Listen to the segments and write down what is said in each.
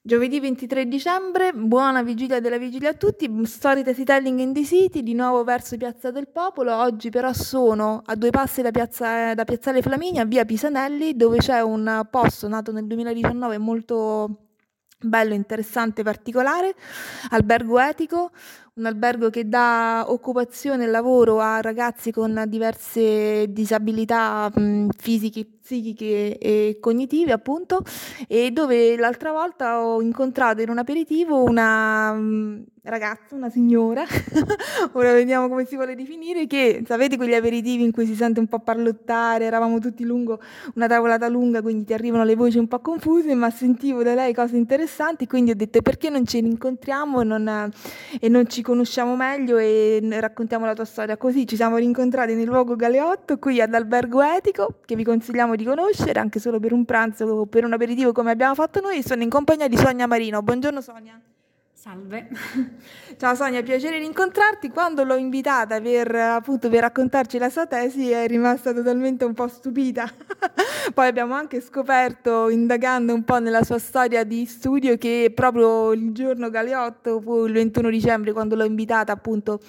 Giovedì 23 dicembre, buona vigilia della vigilia a tutti, story storytelling in the city, di nuovo verso Piazza del Popolo, oggi però sono a due passi da, piazza, da Piazzale Flaminia, via Pisanelli, dove c'è un posto nato nel 2019 molto bello, interessante, particolare, albergo etico, un albergo che dà occupazione e lavoro a ragazzi con diverse disabilità mh, fisiche, psichiche e cognitive, appunto, e dove l'altra volta ho incontrato in un aperitivo una mh, ragazza, una signora, ora vediamo come si vuole definire, che sapete quegli aperitivi in cui si sente un po' parlottare, eravamo tutti lungo una tavolata lunga, quindi ti arrivano le voci un po' confuse, ma sentivo da lei cose interessanti, quindi ho detto perché non ci incontriamo non, e non ci conosciamo meglio e raccontiamo la tua storia. Così ci siamo rincontrati nel luogo Galeotto, qui ad Albergo Etico, che vi consigliamo di conoscere anche solo per un pranzo o per un aperitivo come abbiamo fatto noi. Sono in compagnia di Sonia Marino. Buongiorno Sonia. Salve. Ciao Sonia, piacere rincontrarti. Quando l'ho invitata per, appunto, per raccontarci la sua tesi è rimasta totalmente un po' stupita. Poi abbiamo anche scoperto, indagando un po' nella sua storia di studio, che proprio il giorno Galeotto, fu il 21 dicembre, quando l'ho invitata appunto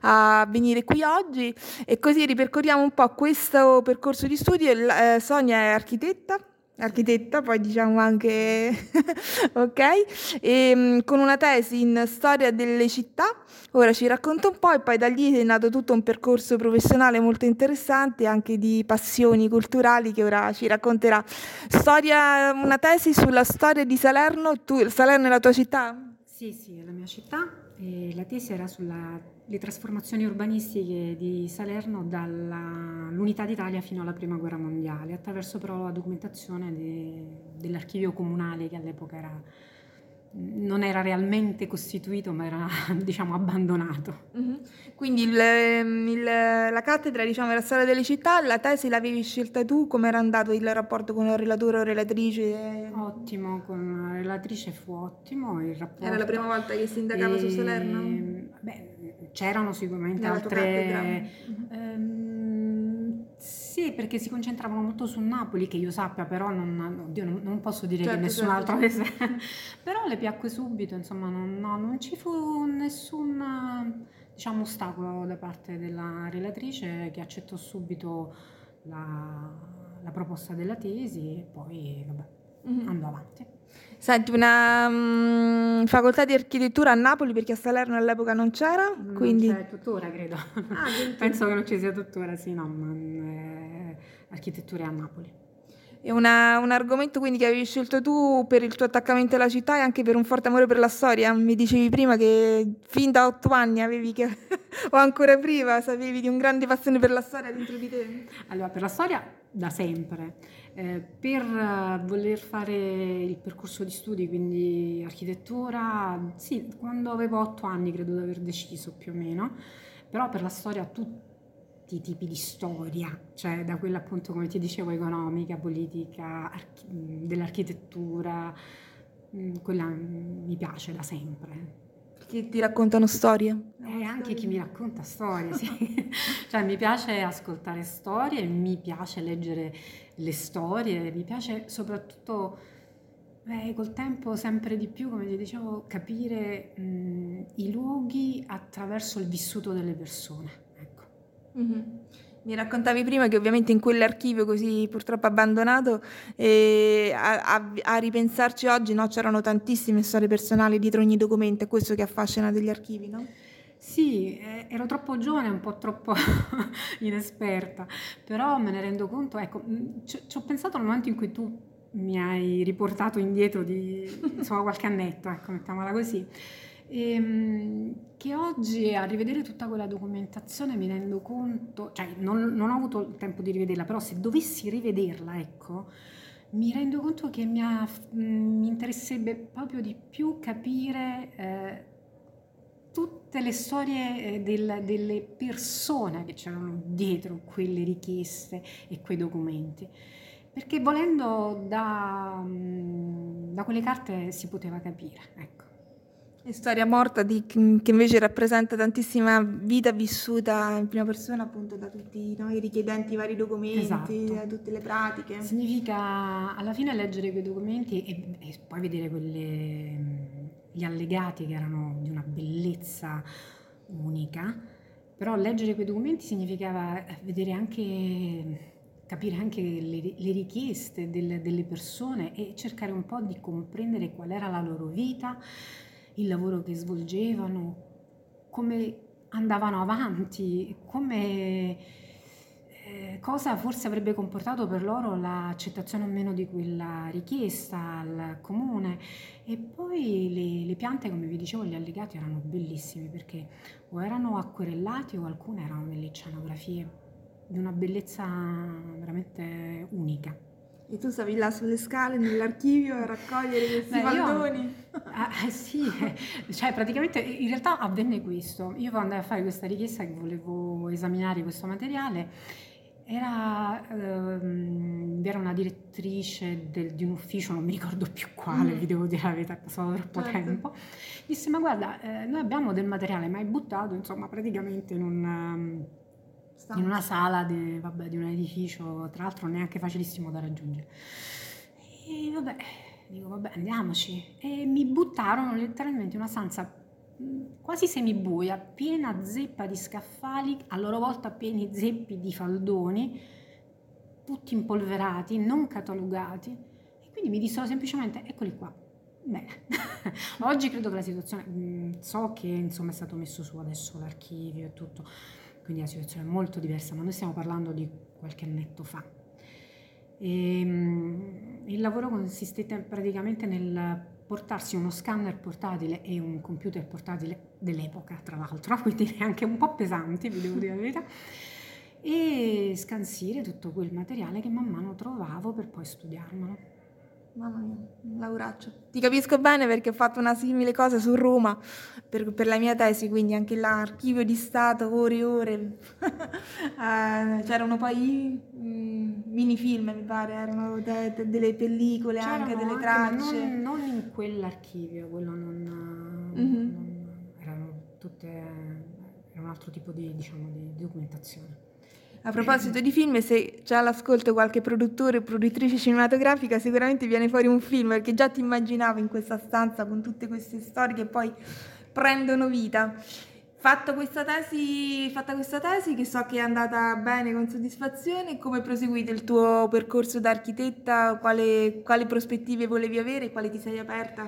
a venire qui oggi. E così ripercorriamo un po' questo percorso di studio. Eh, Sonia è architetta architetta, poi diciamo anche ok, e, ehm, con una tesi in storia delle città. Ora ci racconta un po' e poi da lì è nato tutto un percorso professionale molto interessante, anche di passioni culturali che ora ci racconterà. Storia, una tesi sulla storia di Salerno, tu, Salerno è la tua città? Sì, sì, è la mia città e la tesi era sulle trasformazioni urbanistiche di Salerno dall'unità d'Italia fino alla Prima Guerra Mondiale, attraverso però la documentazione de, dell'archivio comunale che all'epoca era non era realmente costituito, ma era diciamo abbandonato. Mm-hmm. Quindi il, ehm, il, la cattedra diciamo, era storia delle città, la tesi l'avevi scelta tu, come era andato il rapporto con il relatore o relatrice? Ottimo, con la relatrice fu ottimo il rapporto. Era la prima volta che si indagava e... su Salerno? Beh, c'erano sicuramente Nella altre... Ehm, sì, perché si concentravano molto su Napoli, che io sappia, però non, oddio, non, non posso dire certo, che nessun certo, altro avesse... però le piacque subito, insomma, non, no, non ci fu nessun diciamo, ostacolo da parte della relatrice che accettò subito la, la proposta della tesi e poi vabbè, mm-hmm. andò avanti. Senti, una um, facoltà di architettura a Napoli perché a Salerno all'epoca non c'era, non quindi... c'è tuttora, credo. Ah, Penso che non ci sia tuttora, sì, no, ma eh, architettura a Napoli. È una, un argomento quindi che avevi scelto tu per il tuo attaccamento alla città e anche per un forte amore per la storia. Mi dicevi prima che fin da otto anni avevi che, o ancora prima, sapevi di un grande passione per la storia dentro di te. Allora, per la storia da sempre. Eh, per uh, voler fare il percorso di studi, quindi architettura, sì, quando avevo otto anni credo di aver deciso più o meno, però per la storia tutti i tipi di storia, cioè da quella appunto come ti dicevo economica, politica, archi- dell'architettura, mm, quella mi piace da sempre. Chi ti raccontano storie? Eh, anche chi mi racconta storie, sì. cioè mi piace ascoltare storie, mi piace leggere le storie, mi piace soprattutto eh, col tempo sempre di più, come ti dicevo, capire mh, i luoghi attraverso il vissuto delle persone. Ecco. Mm-hmm. Mi raccontavi prima che ovviamente in quell'archivio così purtroppo abbandonato, eh, a, a, a, ripensarci oggi, no, c'erano tantissime storie personali dietro ogni documento, è questo che affascina degli archivi, no? Sì, eh, ero troppo giovane, un po' troppo inesperta, però me ne rendo conto, ecco, mm, ci, ho pensato nel momento in cui tu mi hai riportato indietro di insomma, qualche annetto, ecco, mettiamola così. E, ehm, che oggi a rivedere tutta quella documentazione mi rendo conto, cioè non, non, ho avuto il tempo di rivederla, però se dovessi rivederla, ecco, mi rendo conto che mi, ha, mi interesserebbe proprio di più capire eh, tutte le storie eh, del, delle persone che c'erano dietro quelle richieste e quei documenti. Perché volendo da, mm, da quelle carte si poteva capire, ecco. Storia morta di, che invece rappresenta tantissima vita vissuta in prima persona appunto da tutti noi richiedenti i vari documenti, esatto. da tutte le pratiche. Significa alla fine leggere quei documenti e, e poi vedere quelle, gli allegati che erano di una bellezza unica, però leggere quei documenti significava vedere anche capire anche le, le richieste delle, delle, persone e cercare un po' di comprendere qual era la loro vita, il lavoro che svolgevano, come andavano avanti, come, eh, cosa forse avrebbe comportato per loro l'accettazione o meno di quella richiesta al comune. E poi le, le piante, come vi dicevo, gli allegati erano bellissimi perché o erano acquerellati o alcune erano delle scenografie di una bellezza veramente unica. E tu stavi là sulle scale nell'archivio a raccogliere questi? Io, ah, eh, sì, cioè praticamente in realtà avvenne questo. Io andai a fare questa richiesta che volevo esaminare questo materiale. Era, ehm, era una direttrice del, di un ufficio, non mi ricordo più quale, mm. vi devo dire la verità, è passato troppo certo. tempo. Disse: Ma guarda, eh, noi abbiamo del materiale, ma è buttato, insomma, praticamente in un. Um, in una sala di, vabbè, di un edificio, tra l'altro neanche facilissimo da raggiungere. E vabbè, dico vabbè andiamoci. E mi buttarono letteralmente in una stanza quasi semibuia, piena zeppa di scaffali, a loro volta pieni zeppi di faldoni, tutti impolverati, non catalogati. E quindi mi dissero semplicemente, eccoli qua. Bene, oggi credo che la situazione, so che insomma è stato messo su adesso l'archivio e tutto, quindi la situazione è molto diversa, ma noi stiamo parlando di qualche annetto fa. E, um, il lavoro consistette praticamente nel portarsi uno scanner portatile e un computer portatile dell'epoca, tra l'altro, quindi anche un po' pesanti, vi devo dire la verità, e scansire tutto quel materiale che man mano trovavo per poi studiarmelo. Mamma mia, un lauraccio. Ti capisco bene perché ho fatto una simile cosa su Roma per, per la mia tesi, quindi anche l'archivio di Stato, ore e ore. eh, c'erano poi mm, mini film, mi pare, erano de, de, delle pellicole, c'erano anche delle tracce. Non, non, in quell'archivio, quello non, mm-hmm. non erano tutte, era un altro tipo di, diciamo, di documentazione. A proposito di film, se c'è all'ascolto qualche produttore o produttrice cinematografica, sicuramente viene fuori un film, perché già ti immaginavo in questa stanza con tutte queste storie che poi prendono vita. Fatta questa, tesi, fatta questa tesi, che so che è andata bene con soddisfazione, come proseguite il tuo percorso da architetta? Quale, quali prospettive volevi avere quale ti sei aperta?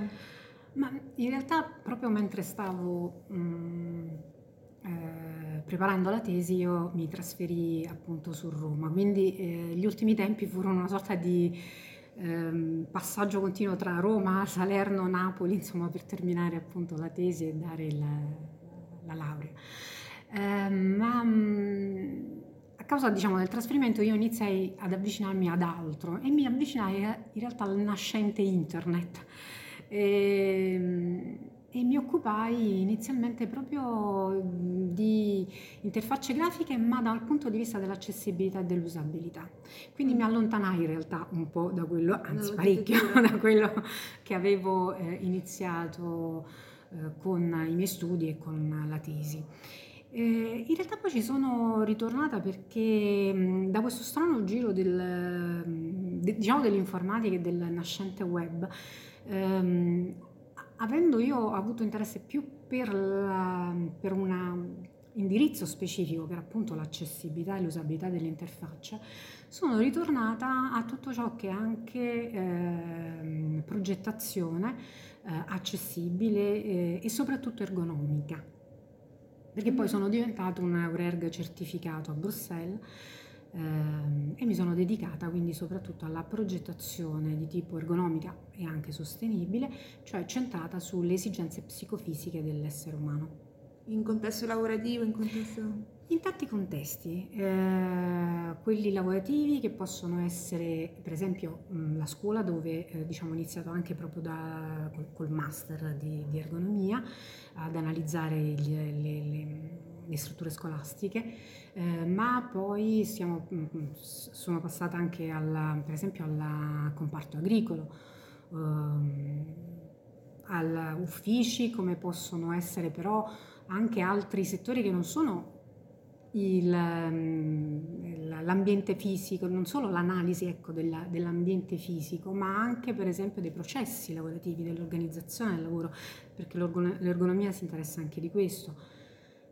Ma in realtà proprio mentre stavo... Mm, eh, preparando la tesi io mi trasferì appunto su Roma, quindi eh, gli ultimi tempi furono una sorta di eh, passaggio continuo tra Roma, Salerno, Napoli, insomma per terminare appunto la tesi e dare il, la laurea. Eh, ma mh, a causa diciamo, del trasferimento io iniziai ad avvicinarmi ad altro e mi avvicinai in realtà al nascente internet. E, ehm, e mi occupai inizialmente proprio di interfacce grafiche, ma dal punto di vista dell'accessibilità e dell'usabilità. Quindi mi allontanai in realtà un po' da quello, anzi parecchio, da quello che avevo eh, iniziato eh, con i miei studi e con la tesi. Eh, in realtà poi ci sono ritornata perché mh, da questo strano giro del, de, diciamo dell'informatica e del nascente web ehm, avendo io avuto interesse più per, la, per un indirizzo specifico, che era appunto l'accessibilità e l'usabilità dell'interfaccia, sono ritornata a tutto ciò che è anche eh, progettazione eh, accessibile eh, e soprattutto ergonomica. Perché poi mm. sono diventato un Eurerg certificato a Bruxelles e mi sono dedicata quindi soprattutto alla progettazione di tipo ergonomica e anche sostenibile, cioè centrata sulle esigenze psicofisiche dell'essere umano. In contesto lavorativo, in contesto... In tanti contesti, eh, quelli lavorativi che possono essere per esempio mh, la scuola dove eh, diciamo, ho iniziato anche proprio da, col, col master di, di, ergonomia ad analizzare gli, le, le, le strutture scolastiche, eh, ma poi siamo, mm, mm, sono passata anche alla, per esempio al comparto agricolo, ehm, a uffici, come possono essere però anche altri settori che non sono il, mm, l'ambiente fisico, non solo l'analisi ecco, della, dell'ambiente fisico, ma anche per esempio dei processi lavorativi, dell'organizzazione del lavoro, perché l'ergonomia si interessa anche di questo.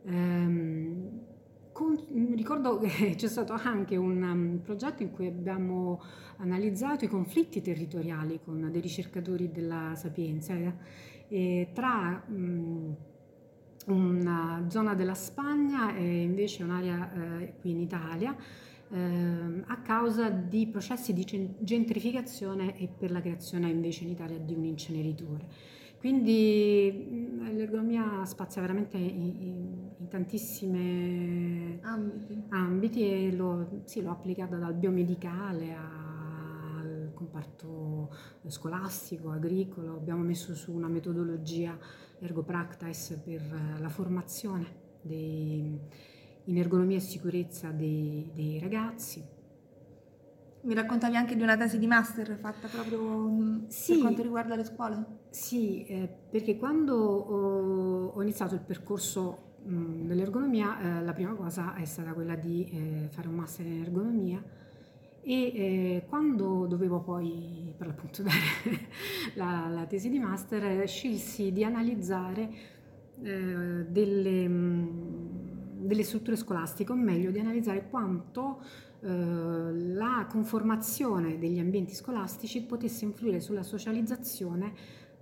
Ehm, con, ricordo che c'è stato anche un um, progetto in cui abbiamo analizzato i conflitti territoriali con dei ricercatori della Sapienza eh, tra um, una zona della Spagna e invece un'area eh, qui in Italia eh, a causa di processi di gentrificazione e per la creazione invece in Italia di un inceneritore. Quindi l'ergonomia spazia veramente in, in, tantissimi ambiti. ambiti, e lo, sì, l'ho applicata dal biomedicale al comparto scolastico, agricolo, abbiamo messo su una metodologia ergo practice per la formazione dei, in ergonomia e sicurezza dei, dei ragazzi mi raccontavi anche di una tesi di master fatta proprio mm, sì, per quanto riguarda le scuole? Sì, eh, perché quando ho, ho, iniziato il percorso mh, mm, dell'ergonomia, eh, la prima cosa è stata quella di eh, fare un master in ergonomia e eh, quando dovevo poi per l'appunto dare la, la, tesi di master, eh, scelsi di analizzare eh, delle, mh, mm, delle strutture scolastiche, o meglio di analizzare quanto la conformazione degli ambienti scolastici potesse influire sulla socializzazione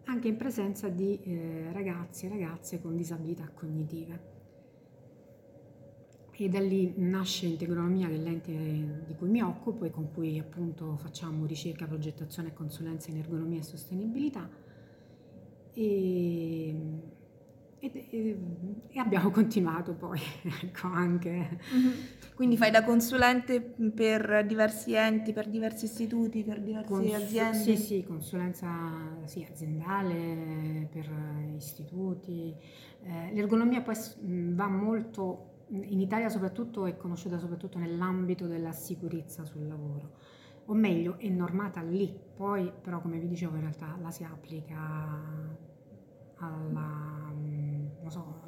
anche in presenza di eh, ragazzi e ragazze con disabilità cognitive. E da lì nasce Integronomia, che è l'ente di cui mi occupo e con cui appunto facciamo ricerca, progettazione e consulenza in ergonomia e sostenibilità. E e, e, e, abbiamo continuato poi, ecco anche. Mm-hmm. Quindi fai da consulente per diversi enti, per diversi istituti, per diverse Cons- aziende? Sì, sì, consulenza sì, aziendale, per istituti. Eh, l'ergonomia poi va molto, in Italia soprattutto è conosciuta soprattutto nell'ambito della sicurezza sul lavoro, o meglio è normata lì, poi però come vi dicevo in realtà la si applica alla, alla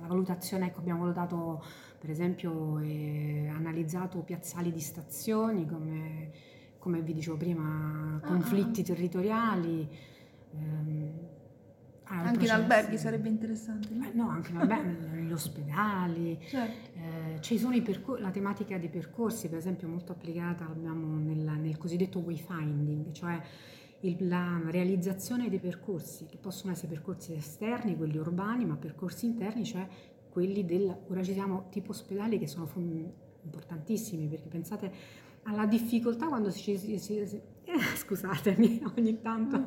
valutazione, ecco, abbiamo valutato per esempio e analizzato piazzali di stazioni come, come vi dicevo prima, conflitti ah, territoriali. Ehm, anche in alberghi sarebbe interessante. No, eh, no anche in alberghi, negli ospedali. Certo. Eh, ci sono percor- la tematica dei percorsi, per esempio, molto applicata abbiamo nel, nel cosiddetto wayfinding, cioè il, la realizzazione dei percorsi, che possono essere percorsi esterni, quelli urbani, ma percorsi interni, cioè quelli del, ora ci siamo tipo ospedali che sono importantissimi, perché pensate alla difficoltà quando si, si, si eh, scusatemi ogni tanto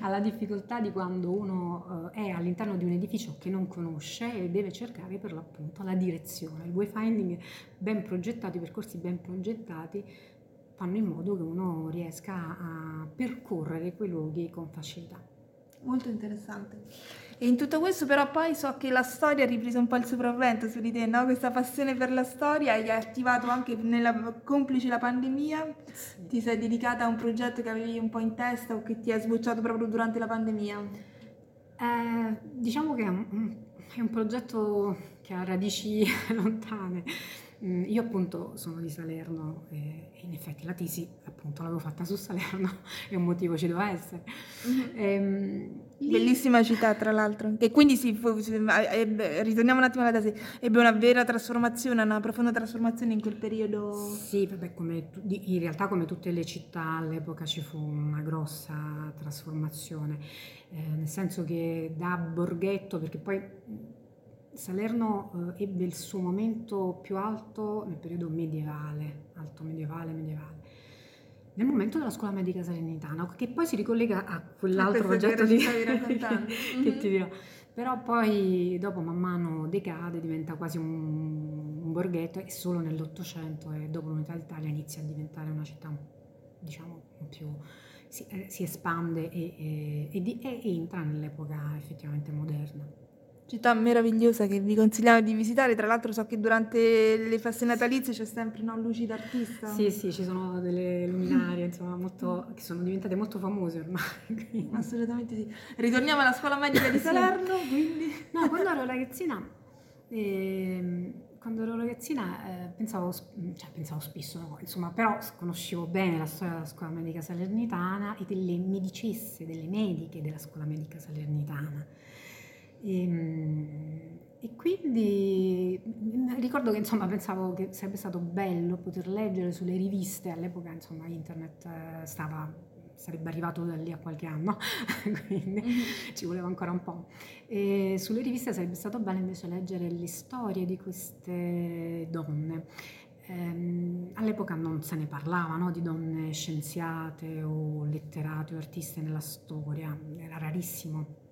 alla difficoltà di quando uno eh, è all'interno di un edificio che non conosce e deve cercare per l'appunto la direzione il wayfinding ben progettati percorsi ben progettati fanno in modo che uno riesca a percorrere quei luoghi con facilità. Molto interessante. E in tutto questo però poi so che la storia ha ripreso un po' il sopravvento su di te, no? Questa passione per la storia hai attivato anche nella complice la pandemia, sì. ti sei dedicata a un progetto che avevi un po' in testa o che ti è sbocciato proprio durante la pandemia? Eh, diciamo che è un, è un progetto che ha radici lontane. Mm, io appunto sono di Salerno e in effetti la tesi appunto l'avevo fatta su Salerno e un motivo ci doveva essere. Mm-hmm. Ehm, Bellissima città tra l'altro. E quindi sì, ebbe, ritorniamo un attimo alla tesi, ebbe una vera trasformazione, una profonda trasformazione in quel periodo. Sì, vabbè, come, in realtà come tutte le città all'epoca ci fu una grossa trasformazione, eh, nel senso che da borghetto, perché poi Salerno eh, ebbe il suo momento più alto nel periodo medievale, alto medievale, medievale, nel momento della scuola medica salernitana, che poi si ricollega a quell'altro progetto di... che ti dirò. Però poi dopo man mano decade, diventa quasi un, un borghetto e solo nell'Ottocento e dopo l'Unità d'Italia inizia a diventare una città, diciamo, più... Si, eh, si espande e, e, e, e entra nell'epoca effettivamente moderna. Città meravigliosa che vi consigliamo di visitare, tra l'altro so che durante le feste natalizie c'è sempre no, luci d'artista. Sì, sì, ci sono delle luminarie, insomma, molto, che sono diventate molto famose ormai. Quindi. Assolutamente sì. Ritorniamo alla scuola medica di Salerno, sì. quindi... No, quando ero ragazzina... Eh, quando ero ragazzina eh, pensavo, cioè pensavo spesso, no, insomma, però conoscevo bene la storia della scuola medica salernitana e delle medicesse, delle mediche della scuola medica salernitana. E, ehm, e quindi ricordo che insomma pensavo che sarebbe stato bello poter leggere sulle riviste, all'epoca insomma internet eh, stava sarebbe arrivato da lì a qualche anno, quindi mm-hmm. ci voleva ancora un po'. E sulle riviste sarebbe stato bello invece leggere le storie di queste donne. Ehm, all'epoca non se ne parlava no, di donne scienziate o letterate o artiste nella storia, era rarissimo.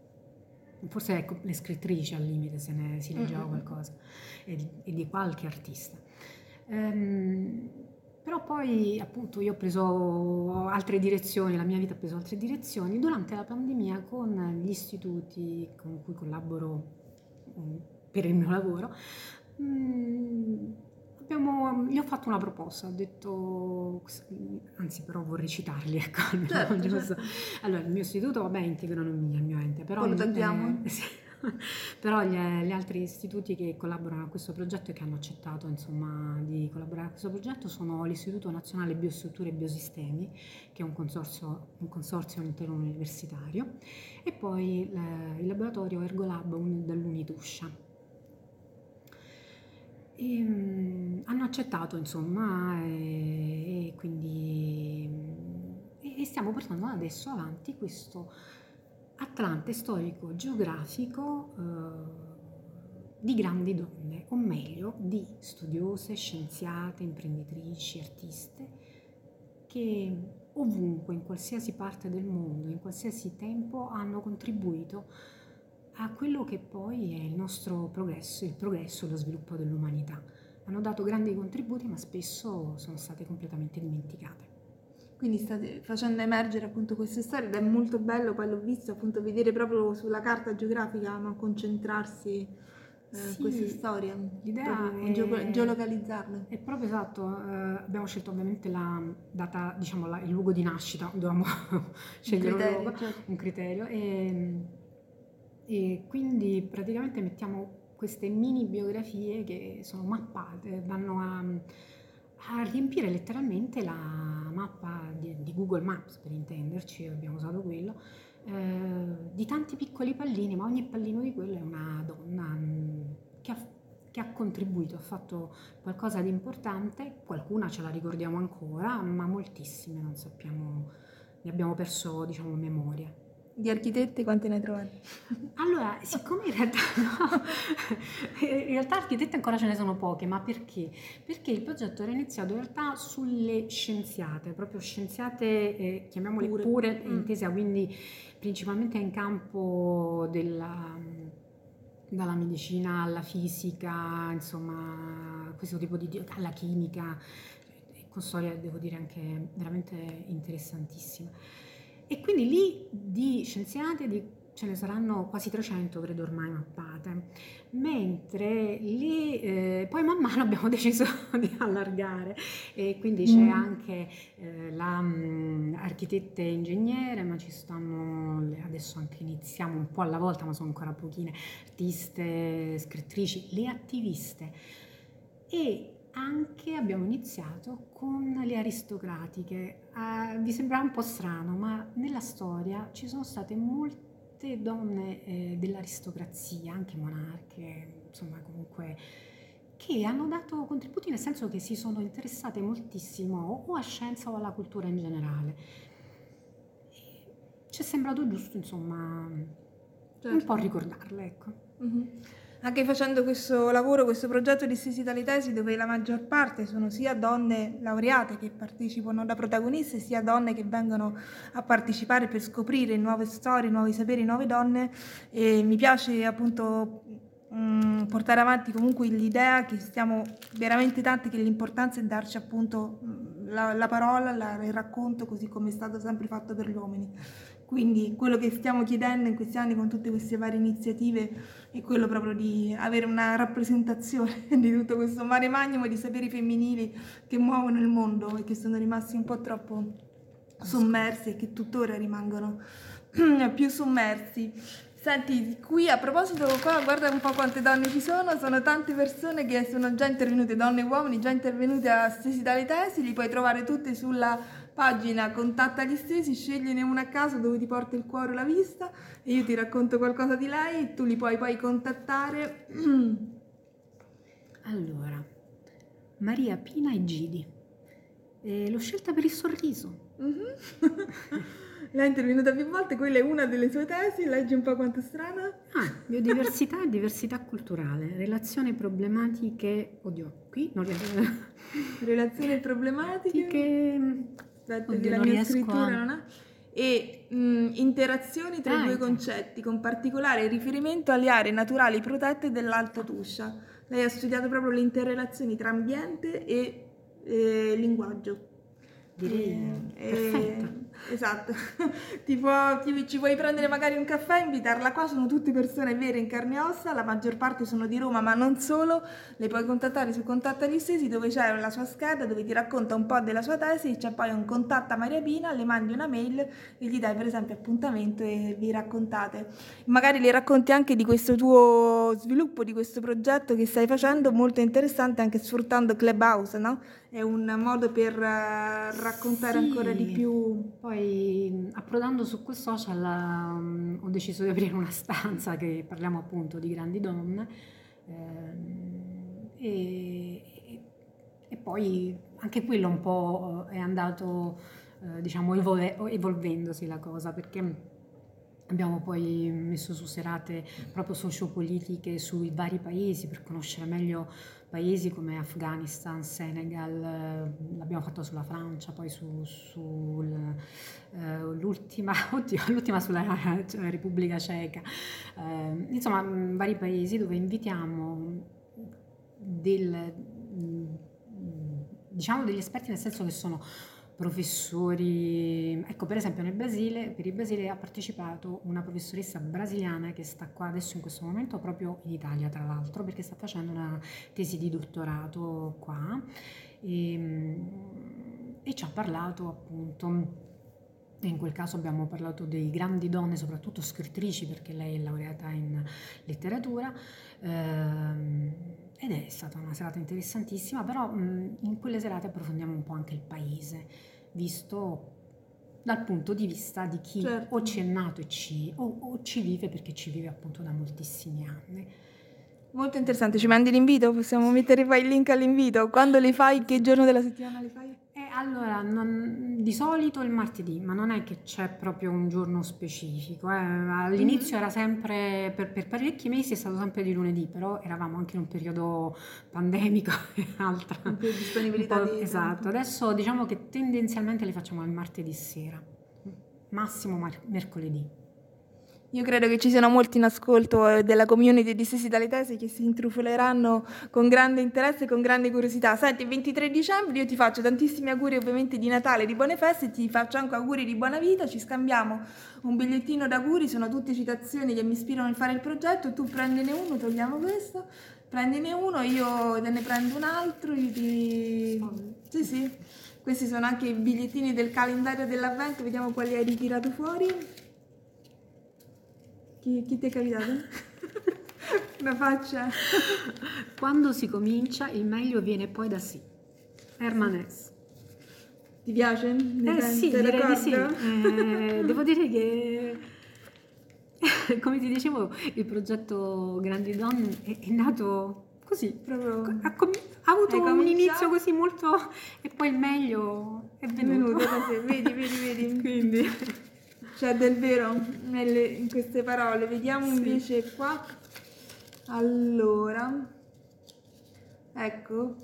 Forse ecco, le scrittrici al limite se ne si leggeva mm-hmm. qualcosa e di, e di, qualche artista. Ehm, però poi appunto io ho preso altre direzioni, la mia vita ha preso altre direzioni durante la pandemia con gli istituti con cui collaboro mm, per il mio lavoro. Mm, abbiamo, gli ho fatto una proposta, ho detto, anzi però vorrei citarli, ecco, certo, certo. Allora, il mio istituto, vabbè, integrano il mio ente, però... Lo tagliamo? Eh, sì. Però gli, gli, altri istituti che collaborano a questo progetto e che hanno accettato insomma, di collaborare a questo progetto sono l'Istituto Nazionale Biostrutture e Biosistemi, che è un consorzio, un consorzio all'interno universitario, e poi eh, il laboratorio Ergolab dell'Unituscia. E, um, hanno accettato insomma e, e quindi e stiamo portando adesso avanti questo Atlante storico geografico eh, di grandi donne, o meglio di studiose, scienziate, imprenditrici, artiste, che ovunque, in qualsiasi parte del mondo, in qualsiasi tempo, hanno contribuito a quello che poi è il nostro progresso, il progresso e lo sviluppo dell'umanità. Hanno dato grandi contributi, ma spesso sono state completamente dimenticate. Quindi state facendo emergere appunto queste storie ed è molto bello, poi l'ho visto appunto vedere proprio sulla carta geografica, no? concentrarsi eh, sì, queste storie, l'idea è geo- geolocalizzarle. È proprio esatto, eh, abbiamo scelto ovviamente la data, diciamo la, il luogo di nascita, dovevamo scegliere un, criterio, un, luogo, certo. un criterio e, e quindi praticamente mettiamo queste mini biografie che sono mappate, vanno a a riempire letteralmente la mappa di, di, Google Maps, per intenderci, abbiamo usato quello, eh, di tanti piccoli pallini, ma ogni pallino di quello è una donna mm, che ha, che ha contribuito, ha fatto qualcosa di importante, qualcuna ce la ricordiamo ancora, ma moltissime non sappiamo, ne abbiamo perso diciamo memoria. Di architetti quante ne trovate? Allora, siccome in realtà, no, in realtà architetti ancora ce ne sono poche, ma perché? Perché il progetto era iniziato in realtà sulle scienziate, proprio scienziate, eh, chiamiamole pure, pure mm. intesa quindi principalmente in campo della, dalla medicina alla fisica, insomma, questo tipo di, alla chimica, con storie devo dire anche veramente interessantissime. E quindi lì di scienziate di, ce ne saranno quasi 300, credo ormai mappate, mentre lì eh, poi man mano abbiamo deciso di allargare e quindi c'è mm. anche eh, la um, architette ingegnere, ma ci stanno adesso anche iniziamo un po' alla volta, ma sono ancora pochine, artiste, scrittrici, le attiviste. E anche abbiamo iniziato con le aristocratiche. Eh, vi sembra un po' strano, ma nella storia ci sono state molte donne eh, dell'aristocrazia, anche monarche, insomma comunque, che hanno dato contributi nel senso che si sono interessate moltissimo o a scienza o alla cultura in generale. ci è sembrato giusto, insomma, certo. un po' ricordarle, ecco. Mm-hmm anche facendo questo lavoro, questo progetto di Stesi dalle tesi, dove la maggior parte sono sia donne laureate che partecipano da protagoniste, sia donne che vengono a partecipare per scoprire nuove storie, nuovi saperi, nuove donne, e mi piace appunto mm, portare avanti comunque l'idea che stiamo veramente tanti, che l'importanza è darci appunto mm, la, la parola, la, il racconto, così come è stato sempre fatto per gli uomini Quindi quello che stiamo chiedendo in questi anni con tutte queste varie iniziative è quello proprio di avere una rappresentazione di tutto questo mare magnum di saperi femminili che muovono il mondo e che sono rimasti un po' troppo sommersi e che tuttora rimangono più sommersi. Senti, qui a proposito, qua guarda un po' quante donne ci sono, sono tante persone che sono già intervenute, donne e uomini, già intervenute a stesi dalle tesi, li puoi trovare tutte sulla pagina contatta gli stessi, scegliene una a caso dove ti porta il cuore o la vista e io ti racconto qualcosa di lei tu li puoi poi contattare. Allora, Maria Pina e Gidi. E l'ho scelta per il sorriso. Mm-hmm. è intervenuta più volte, quella è una delle sue tesi, leggi un po' quanto è strana. Ah, biodiversità e diversità culturale, relazioni problematiche, oddio, qui non riesco. relazioni problematiche. Che aspetta Oddio, la mia scrittura a... non ha e mh, interazioni tra ah, i due concetti, con particolare riferimento alle aree naturali protette dell'Alta Tuscia. Lei ha studiato proprio le interrelazioni tra ambiente e eh, linguaggio. Direi e, perfetto. Esatto, tipo ci vuoi prendere magari un caffè, invitarla qua, sono tutte persone vere in carne e ossa, la maggior parte sono di Roma ma non solo, le puoi contattare su Contatta gli stessi dove c'è la sua scheda dove ti racconta un po' della sua tesi, c'è poi un contatta Maria Pina, le mandi una mail e gli dai per esempio appuntamento e vi raccontate. Magari le racconti anche di questo tuo sviluppo, di questo progetto che stai facendo, molto interessante anche sfruttando Clubhouse, no? È un modo per uh, raccontare sì. ancora di più poi approdando su quel social um, ho deciso di aprire una stanza che parliamo appunto di grandi donne ehm, e, e, poi anche quello un po' è andato eh, diciamo evolve, evolvendosi la cosa perché Abbiamo poi messo su serate proprio sociopolitiche sui vari paesi per conoscere meglio paesi come Afghanistan, Senegal, eh, l'abbiamo fatto sulla Francia, poi su, sul, eh, l'ultima, oddio, l'ultima sulla cioè, Repubblica Ceca, eh, insomma vari paesi dove invitiamo del, diciamo degli esperti nel senso che sono professori, ecco per esempio nel Brasile, per il Brasile ha partecipato una professoressa brasiliana che sta qua adesso in questo momento proprio in Italia tra l'altro perché sta facendo una tesi di dottorato qua e, ehm, e ci ha parlato appunto in quel caso abbiamo parlato di grandi donne, soprattutto scrittrici, perché lei è laureata in letteratura. Ehm, ed è stata una serata interessantissima, però mh, in quelle serate approfondiamo un po' anche il paese, visto dal punto di vista di chi certo. o ci è nato e ci, o, o ci vive perché ci vive appunto da moltissimi anni. Molto interessante, ci mandi l'invito? Possiamo mettere poi il link all'invito? Quando li fai? Che giorno della settimana li fai? Allora, non, di solito il martedì, ma non è che c'è proprio un giorno specifico. Eh. All'inizio mm-hmm. era sempre, per, per, parecchi mesi è stato sempre di lunedì, però eravamo anche in un periodo pandemico e altra. Più disponibilità di... Esatto, adesso diciamo che tendenzialmente le facciamo il martedì sera, massimo mar- mercoledì. Io credo che ci siano molti in ascolto eh, della community di Stessi dalle Tesi che si intrufoleranno con grande interesse e con grande curiosità. Senti, il 23 dicembre io ti faccio tantissimi auguri ovviamente di Natale, di buone feste, ti faccio anche auguri di buona vita, ci scambiamo un bigliettino d'auguri, sono tutte citazioni che mi ispirano a fare il progetto, tu prendine uno, togliamo questo, prendine uno, io te ne prendo un altro, io ti... Sì, sì, questi sono anche i bigliettini del calendario dell'avvento, vediamo quali hai ritirato fuori. Chi, chi ti è capitato? Una faccia. Quando si comincia, il meglio viene poi da sé. Herman S. Ti piace? Ne eh sì, direi di sì. Eh, devo dire che, come ti dicevo, il progetto Grandi Donne è, è nato così, proprio, ha, com- ha avuto un inizio così molto... e poi il meglio è venuto. È venuto vedi, vedi, vedi. Quindi... C'è del vero nelle, in queste parole. Vediamo sì. invece qua. Allora, ecco,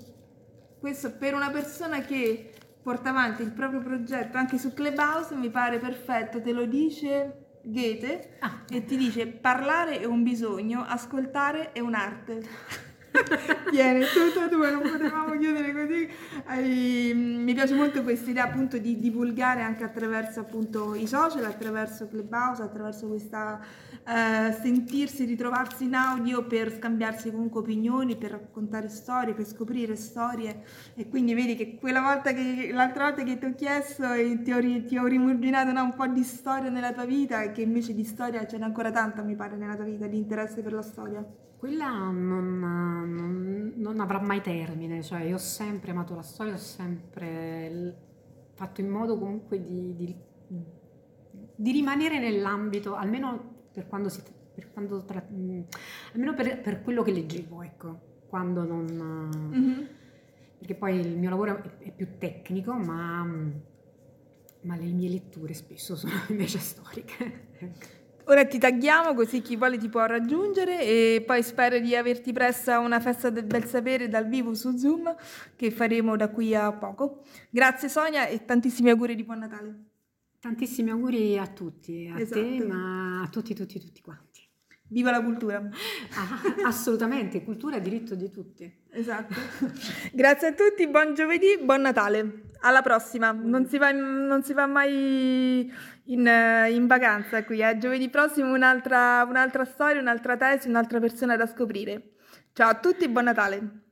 questo per una persona che porta avanti il proprio progetto anche su Clubhouse mi pare perfetto, te lo dice Goethe ah. e ti dice parlare è un bisogno, ascoltare è un'arte. Tiene, tutta tua, non potevamo chiudere così. Eh, mi piace molto questa idea appunto di divulgare anche attraverso appunto i social, attraverso Clubhouse, attraverso questa eh, sentirsi, ritrovarsi in audio per scambiarsi comunque opinioni, per raccontare storie, per scoprire storie. E quindi vedi che quella volta che l'altra volta che ti ho chiesto e ti ho, ti ho rimurginato no, un po' di storia nella tua vita e che invece di storia ce n'è ancora tanta, mi pare, nella tua vita, di interesse per la storia. Quella non, non, non, avrà mai termine, cioè io ho sempre amato la storia, ho sempre fatto in modo comunque di, di, di rimanere nell'ambito, almeno per quando si... Per quando tra, almeno per, per, quello che leggevo, ecco, quando non... Mm-hmm. Perché poi il mio lavoro è, è più tecnico, ma, ma le mie letture spesso sono invece storiche. Ora ti tagghiamo così chi vuole ti può raggiungere e poi spero di averti presto a una festa del bel sapere dal vivo su Zoom che faremo da qui a poco. Grazie Sonia e tantissimi auguri di buon Natale. Tantissimi auguri a tutti, a esatto. te, ma a tutti, tutti, tutti quanti. Viva la cultura! Ah, assolutamente, cultura è diritto di tutti. Esatto. Grazie a tutti, buon giovedì, buon Natale. Alla prossima. Non si va, non si va mai in, in, vacanza qui. Eh. Giovedì prossimo un'altra, un'altra storia, un'altra tesi, un'altra persona da scoprire. Ciao a tutti, buon Natale.